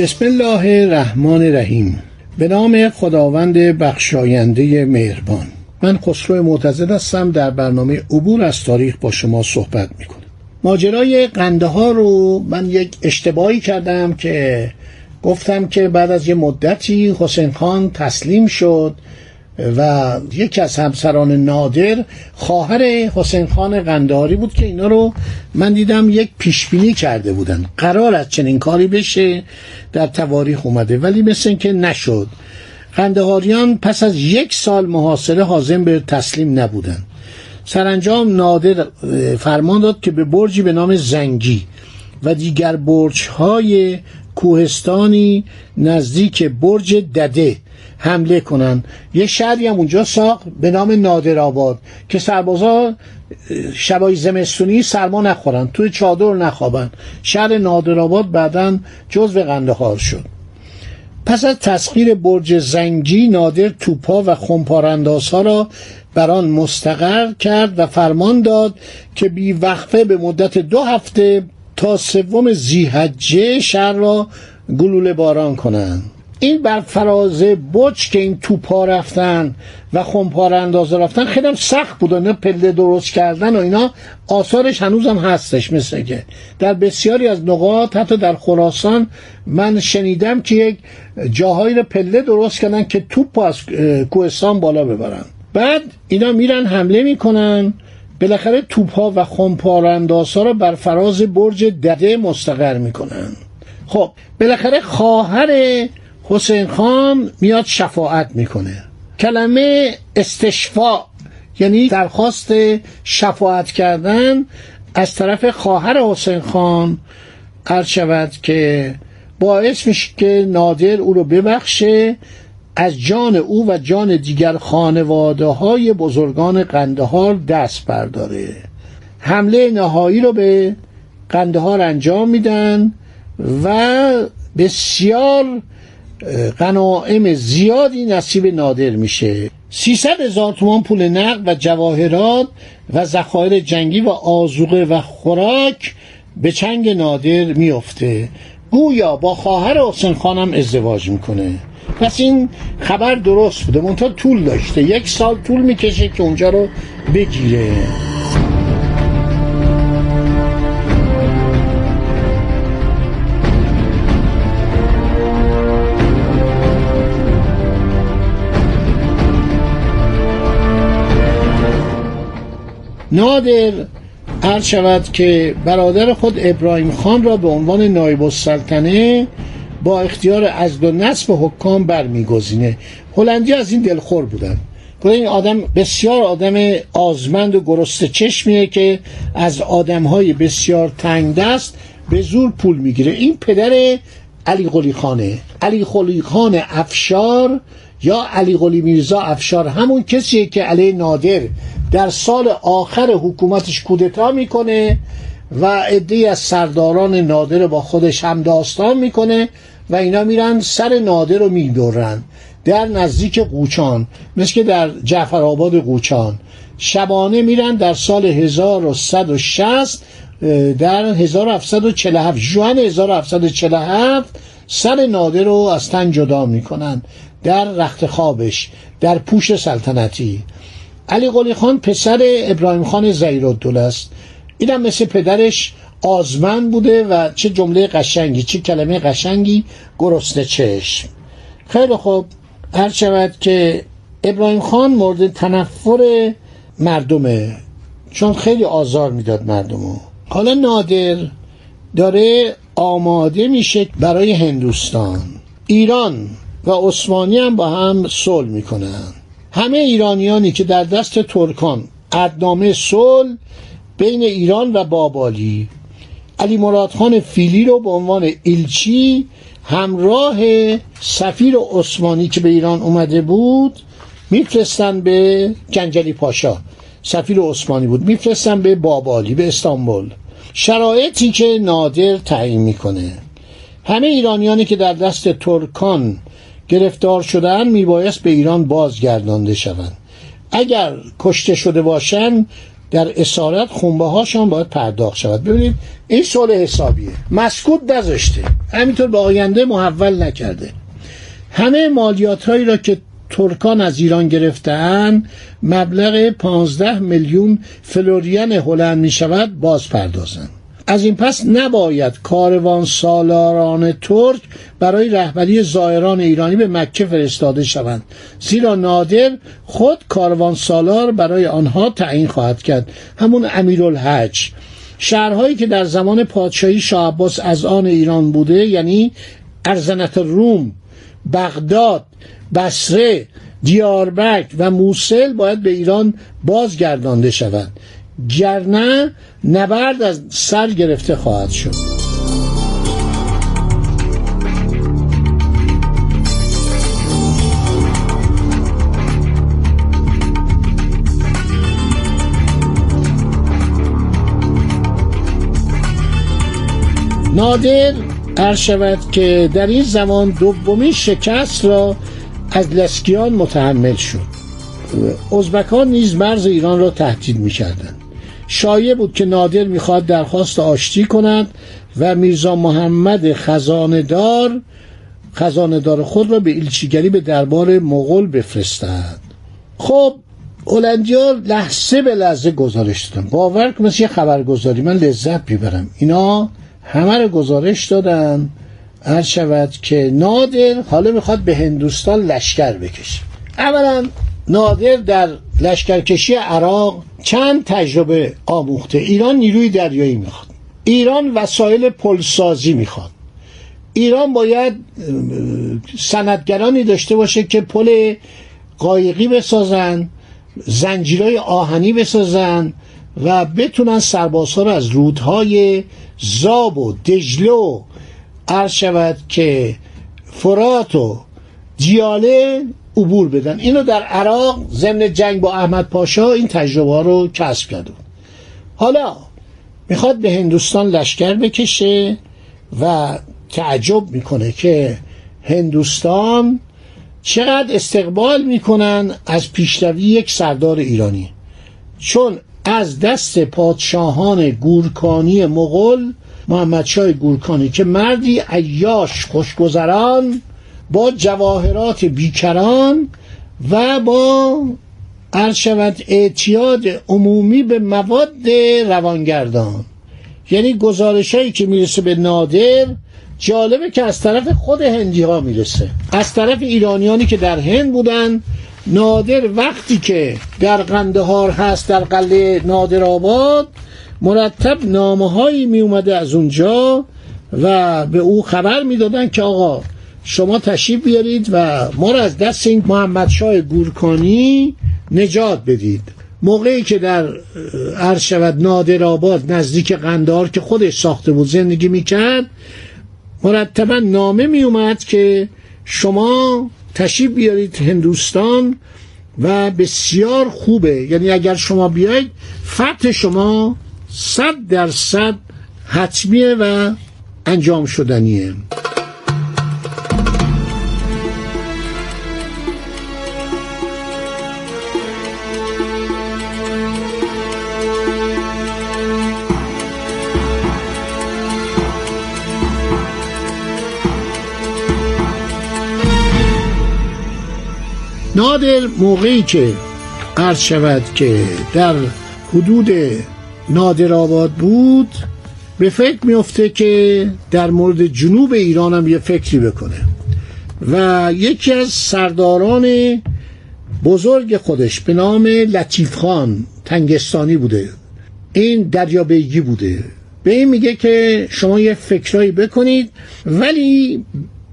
بسم الله الرحمن الرحیم. به نام خداوند بخشاینده مهربان. من خسرو معتزد هستم در برنامه عبور از تاریخ با شما صحبت می‌کنم. ماجرای قنده ها رو من یک اشتباهی کردم که گفتم که بعد از یه مدتی حسین خان تسلیم شد و یکی از همسران نادر خواهر حسین خان قندهاری بود که اینا رو من دیدم یک پیشبینی کرده بودن. قرار از چنین کاری بشه؟ در تواریخ اومده. ولی مثل اینکه نشد. قندهاریان پس از یک سال محاصره حازم به تسلیم نبودن. سرانجام نادر فرمان داد که به برجی به نام زنگی و دیگر برج های کوهستانی نزدیک برج دده حمله کنن. یه شهری هم اونجا ساخت به نام نادر آباد که سربازا شبای زمستونی سرما نخورن توی چادر نخوابن. شهر نادر آباد بعدا جزو قندهار شد. پس از تسخیر برج زنگی نادر توپا و خمپاراندازها را بر آن مستقر کرد و فرمان داد که بی وقفه به مدت دو هفته تا سوم زیحجه شهر را گلوله باران کنند. این بر فراز بچ که این توپا رفتن و خمپار اندازه رفتن خیلی هم سخت بود اینا پله درست کردن و اینا آثارش هنوزم هستش مثل که. در بسیاری از نقاط حتی در خراسان من شنیدم که یک جاهایی رو پله درست کردن که توپ از کوهستان بالا ببرن. بعد اینا میرن حمله می‌کنن. بالاخره توپها و خمپاراندازها رو بر فراز برج دده مستقر می‌کنن. خب بالاخره خواهر حسین خان میاد شفاعت می‌کنه. کلمه استشفاع یعنی درخواست شفاعت کردن از طرف خواهر حسین خان قرد شود که باعث میشه که نادر او رو ببخشه از جان او و جان دیگر خانواده های بزرگان قندهار دست برداره. حمله نهایی رو به قندهار انجام میدن و بسیار غنائم زیادی نصیب نادر میشه. 300 هزار تومان پول نقد و جواهرات و ذخایر جنگی و آزوقه و خوراک به چنگ نادر میفته گویا با خواهر حسین خانم ازدواج می‌کنه. پس این خبر درست بوده. منتها طول داشته. یک سال طول می‌کشه که اونجا رو بگیره. نادر عرض شود که برادر خود ابراهیم خان را به عنوان نایب السلطنه با اختیار از و نصب حکام برمیگزینه. هلندی از این دلخور بودن. گفت این آدم بسیار آدم آزمند و گرسته چشمیه که از آدمهای بسیار تنگ دست به زور پول می‌گیره. این پدر علی قلی خانه علی قلی خان افشار یا علی قلی میرزا افشار همون کسیه که علی نادر در سال آخر حکومتش کودتا می‌کنه و عده از سرداران نادر با خودش هم داستان می‌کنه و اینا میرن سر نادر رو میدورن در نزدیک قوچان مثل که در جعفر آباد قوچان. شبانه میرن در سال 1160 در 1747 جوان 1747 سر نادر رو از تن جدا می‌کنن در رخت خوابش در پوش سلطنتی. علی قلی خان پسر ابراهیم خان زیرالدوله است. اینم مثل پدرش آزمن بوده و چه جمله قشنگی چه کلمه قشنگی گرسنه چشم. خیلی خوب. هر شود که ابراهیم خان مورد تنفر مردمه چون خیلی آزار می‌داد مردمو. حالا نادر داره آماده میشه برای هندوستان. ایران و عثمانی هم با هم صلح می‌کنن. همه ایرانیانی که در دست ترکان ادنامه صلح بین ایران و بابالی علی مراد خان فیلی رو به عنوان ایلچی همراه سفیر عثمانی که به ایران اومده بود میفرستن به جنجلی پاشا. سفیر عثمانی بود. میفرستن به بابالی به استانبول. شرایطی که نادر تعیین می‌کنه. همه ایرانیانی که در دست ترکان گرفتار شدن میبایست به ایران بازگردانده شوند. اگر کشته شده باشن در اسارت خونبه هاشان باید پرداخت شود. ببینید این سال حسابیه. مسکوت نذاشته. همینطور به آینده محول نکرده. همه مالیات هایی را که ترکان از ایران گرفتن مبلغ 15 میلیون فلورین هلند می شود باز پردازند از این پس نباید کاروان سالاران ترک برای رهبری زائران ایرانی به مکه فرستاده شوند. زیرا نادر خود کاروان سالار برای آنها تعیین خواهد کرد. همون امیرالحج. شهرهایی که در زمان پادشاهی شاه از آن ایران بوده یعنی ارزنت روم بغداد بسره دیاربک و موسل باید به ایران بازگردانده شوند. گرنه نبرد از سر گرفته خواهد شد. نادر عرض شود که در این زمان دومین شکست را از لسکیان متحمل شد. ازبکان نیز مرز ایران را تهدید می‌کردند. شایع بود که نادر می‌خواد درخواست آشتی کند و میرزا محمد خزاندار خزاندار خود را به ایلچیگری به دربار مغول بفرستد. خب هلندیا لحظه به لحظه گزارش دادن باور کن مثل یه خبرگزاری. من لذت بیبرم اینا همه رو گزارش دادن. هر شود که نادر حالا می‌خواد به هندوستان لشکر بکشه. اولا نادر در لشکرکشی عراق چند تجربه آموخته. ایران نیروی دریایی می‌خواد. ایران وسایل پلسازی می‌خواد. ایران باید سندگرانی داشته باشه که پل قایقی بسازن زنجیرهای آهنی بسازن و بتونن سربازها رو از رودهای زاب و دجله عرض شود که فرات و جیاله عبور بدن. اینو در عراق ضمن جنگ با احمد پاشا این تجربه رو کسب کرده حالا می‌خواد به هندوستان لشکر بکشه و تعجب می‌کنه که هندوستان چقدر استقبال می‌کنن از پیشروی یک سردار ایرانی. چون از دست پادشاهان گورکانی مغول محمد شای گورکانی که مردی عیاش خوشگذران با جواهرات بیکران و با عرض شود اعتیاد عمومی به مواد روانگردان. یعنی گزارش هایی که می‌رسه به نادر جالبه که از طرف خود هندی ها می‌رسه. از طرف ایرانیانی که در هند بودن نادر وقتی که در قندهار هست در قلعه نادر آباد مرتب نامه هایی می اومده از اونجا و به او خبر می‌دادن که آقا شما تشریف بیارید و ما را از دست این محمد شاه گورکانی نجات بدید. موقعی که در عرض شود نادر آباد نزدیک قندار که خودش ساخته بود زندگی می‌کرد مرتبا نامه میومد که شما تشریف بیارید هندوستان و بسیار خوبه. یعنی اگر شما بیاید فتح شما صد درصد حتمیه و انجام شدنیه. نادر موقعی که عرض شود که در حدود نادر آباد بود به فکر میفته که در مورد جنوب ایران هم یه فکری بکنه. و یکی از سرداران بزرگ خودش به نام لطیف خان تنگستانی بوده. این دریابیگی بوده. به این میگه که شما یه فکرایی بکنید ولی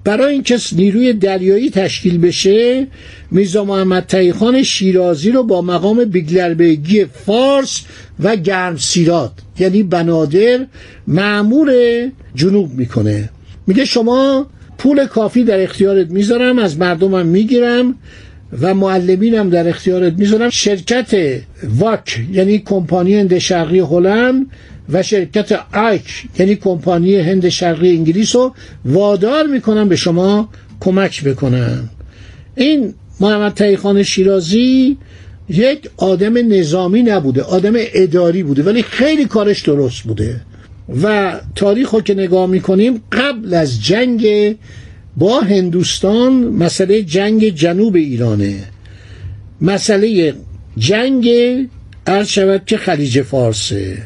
برای اینکه نیروی دریایی تشکیل بشه میرزا محمد تایخان شیرازی رو با مقام بیگلربگی فارس و گرم سیرات یعنی بنادر معمور جنوب می‌کنه. میگه شما پول کافی در اختیارت می‌ذارم از مردمم می‌گیرم و معلمینم در اختیارت می‌ذارم. شرکت واک یعنی کمپانی هند شرقی هلند و شرکت آیک یعنی کمپانی هند شرقی انگلیس رو وادار می‌کنم به شما کمک بکنم این محمد تایخان شیرازی یک آدم نظامی نبوده آدم اداری بوده ولی خیلی کارش درست بوده. و تاریخ رو که نگاه می‌کنیم قبل از جنگ با هندوستان مسئله جنگ جنوب ایرانه. مسئله جنگ عرض شود که خلیج فارسه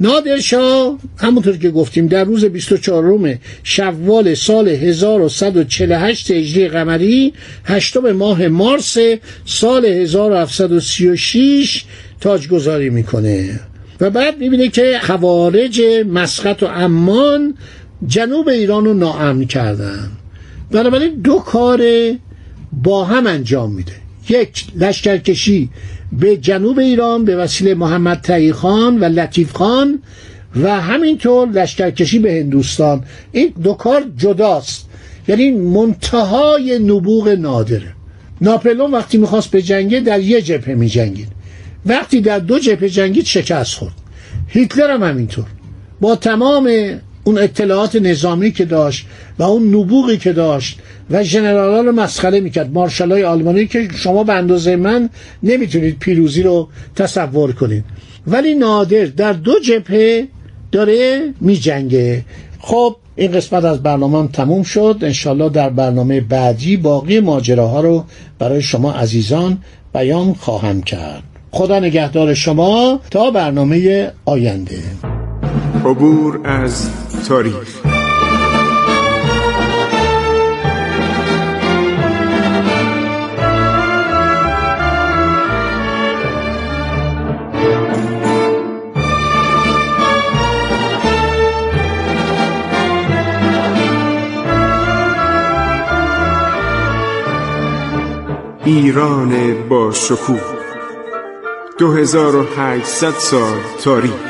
نادرشاه همونطور که گفتیم در روز 24 شوال سال 1148 هجری قمری هشتم ماه مارس سال 1736 تاجگذاری می‌کنه. و بعد می‌بینه که خوارج مسقط و امان جنوب ایران رو ناامن کردن. بنابراین دو کار با هم انجام میده. یک لشکرکشی به جنوب ایران به وسیله محمد تایی خان و لطیف خان و همینطور لشکرکشی به هندوستان. این دو کار جداست. یعنی منتهای نبوغ نادره ناپلون وقتی می‌خواست به جنگه در یه جبهه میجنگید. وقتی در دو جبهه جنگید شکست خورد. هیتلر هم همینطور. با تمام اون اطلاعات نظامی که داشت و اون نبوغی که داشت و ژنرالان رو مسخره می‌کرد. مارشالای آلمانی که شما به اندازه من نمی‌تونید پیروزی رو تصور کنید. ولی نادر در دو جبهه داره میجنگه. خب این قسمت از برنامه هم تموم شد. انشالله در برنامه بعدی باقی ماجراها رو برای شما عزیزان بیان خواهم کرد. خدا نگهدار شما تا برنامه آینده. عبور از تاریخ ایران با شکوه. 2800 سال تاریخ.